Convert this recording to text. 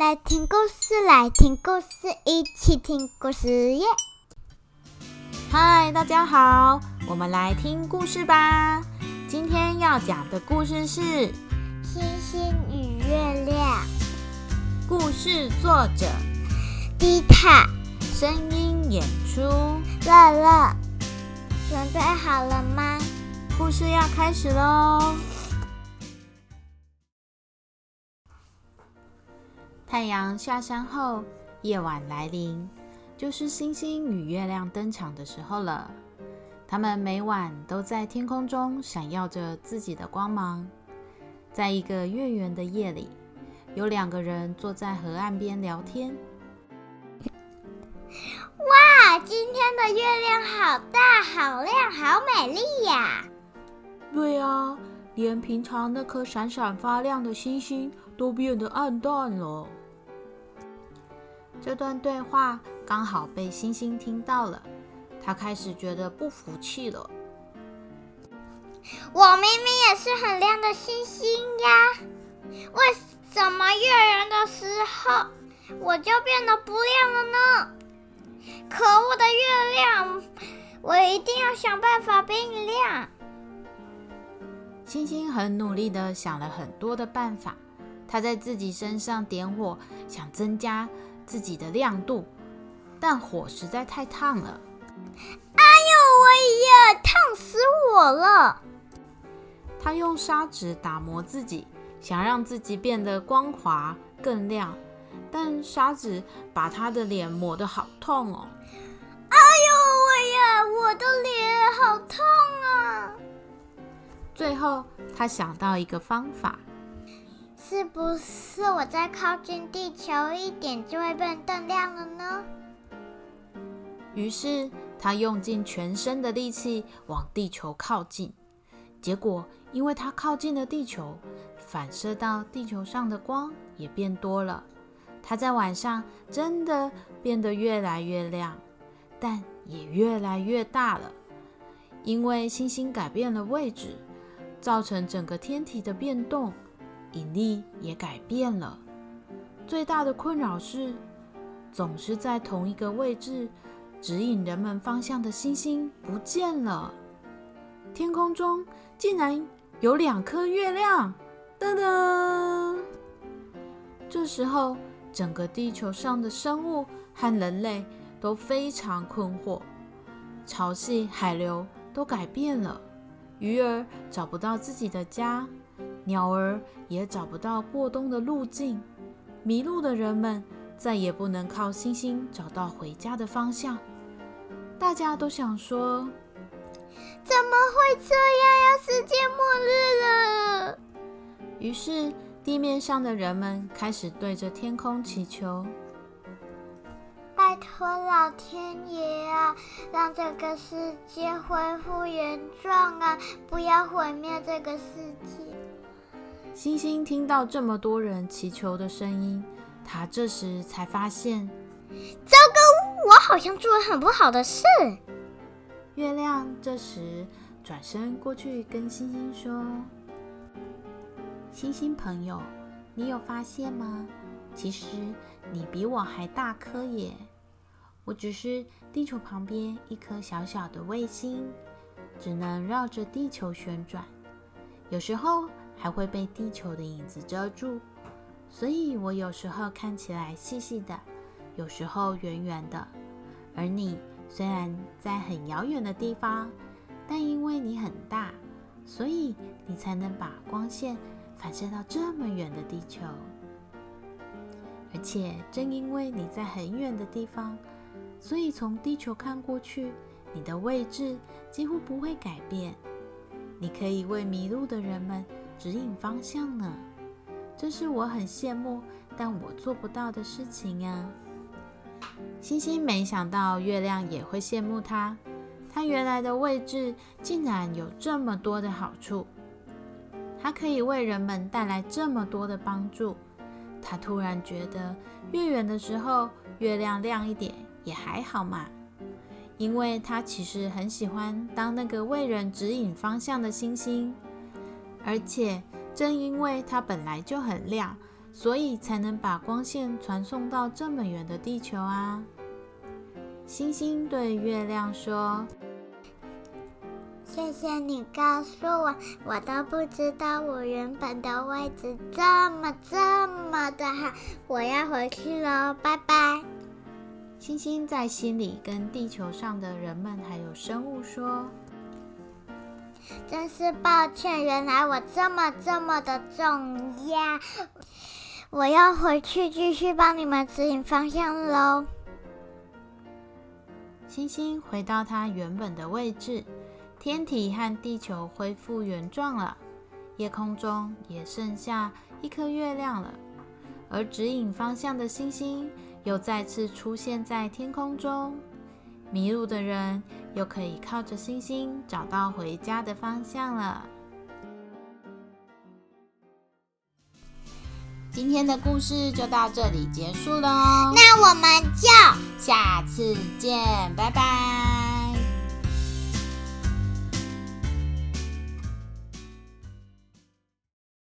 来听故事，来听故事，一起听故事耶！嗨，大家好，我们来听故事吧。今天要讲的故事是《星星与月亮》。故事作者迪塔，声音演出乐乐。准备好了吗？故事要开始喽！太阳下山后，夜晚来临，就是星星与月亮登场的时候了。他们每晚都在天空中闪耀着自己的光芒。在一个月圆的夜里，有两个人坐在河岸边聊天。哇，今天的月亮好大、好亮、好美丽呀！对啊，连平常那颗闪闪发亮的星星都变得暗淡了。这段对话刚好被星星听到了，他开始觉得不服气了。我明明也是很亮的星星呀，为什么月圆的时候我就变得不亮了呢？可恶的月亮，我一定要想办法变亮。星星很努力的想了很多的办法，他在自己身上点火，想增加。自己的亮度，但火实在太烫了。哎呦，喂呀，烫死我了！他用砂纸打磨自己，想让自己变得光滑更亮，但砂纸把他的脸磨得好痛哦。哎呦，喂呀，我的脸好痛啊！最后，他想到一个方法。是不是我再靠近地球一点就会变更亮了呢？于是他用尽全身的力气往地球靠近，结果因为他靠近了地球，反射到地球上的光也变多了。他在晚上真的变得越来越亮，但也越来越大了，因为星星改变了位置，造成整个天体的变动。引力也改变了。最大的困扰是，总是在同一个位置指引人们方向的星星不见了。天空中竟然有两颗月亮！噔噔。这时候，整个地球上的生物和人类都非常困惑。潮汐、海流都改变了，鱼儿找不到自己的家。鸟儿也找不到过冬的路径，迷路的人们再也不能靠星星找到回家的方向。大家都想说：怎么会这样？要世界末日了！于是地面上的人们开始对着天空祈求：拜托老天爷啊，让这个世界恢复原状啊！不要毁灭这个世界。星星听到这么多人祈求的声音，他这时才发现，糟糕，我好像做了很不好的事。月亮这时转身过去跟星星说：“星星朋友，你有发现吗？其实你比我还大颗耶！我只是地球旁边一颗小小的卫星，只能绕着地球旋转，有时候。”还会被地球的影子遮住，所以我有时候看起来细细的，有时候圆圆的。而你虽然在很遥远的地方，但因为你很大，所以你才能把光线反射到这么远的地球。而且正因为你在很远的地方，所以从地球看过去，你的位置几乎不会改变。你可以为迷路的人们。指引方向呢？这是我很羡慕，但我做不到的事情啊！星星没想到月亮也会羡慕它，它原来的位置竟然有这么多的好处，它可以为人们带来这么多的帮助。他突然觉得，月圆的时候月亮亮一点也还好嘛，因为他其实很喜欢当那个为人指引方向的星星。而且，正因为它本来就很亮，所以才能把光线传送到这么远的地球啊。星星对月亮说：“谢谢你告诉我，我都不知道我原本的位置这么这么的好。我要回去喽，拜拜。”星星在心里跟地球上的人们还有生物说：“真是抱歉，原来我这么这么的重要。我要回去继续帮你们指引方向喽。”星星回到它原本的位置，天体和地球恢复原状了，夜空中也剩下一颗月亮了，而指引方向的星星。又再次出现在天空中，迷路的人又可以靠着星星找到回家的方向了。今天的故事就到这里结束喽，那我们就下次见，拜拜。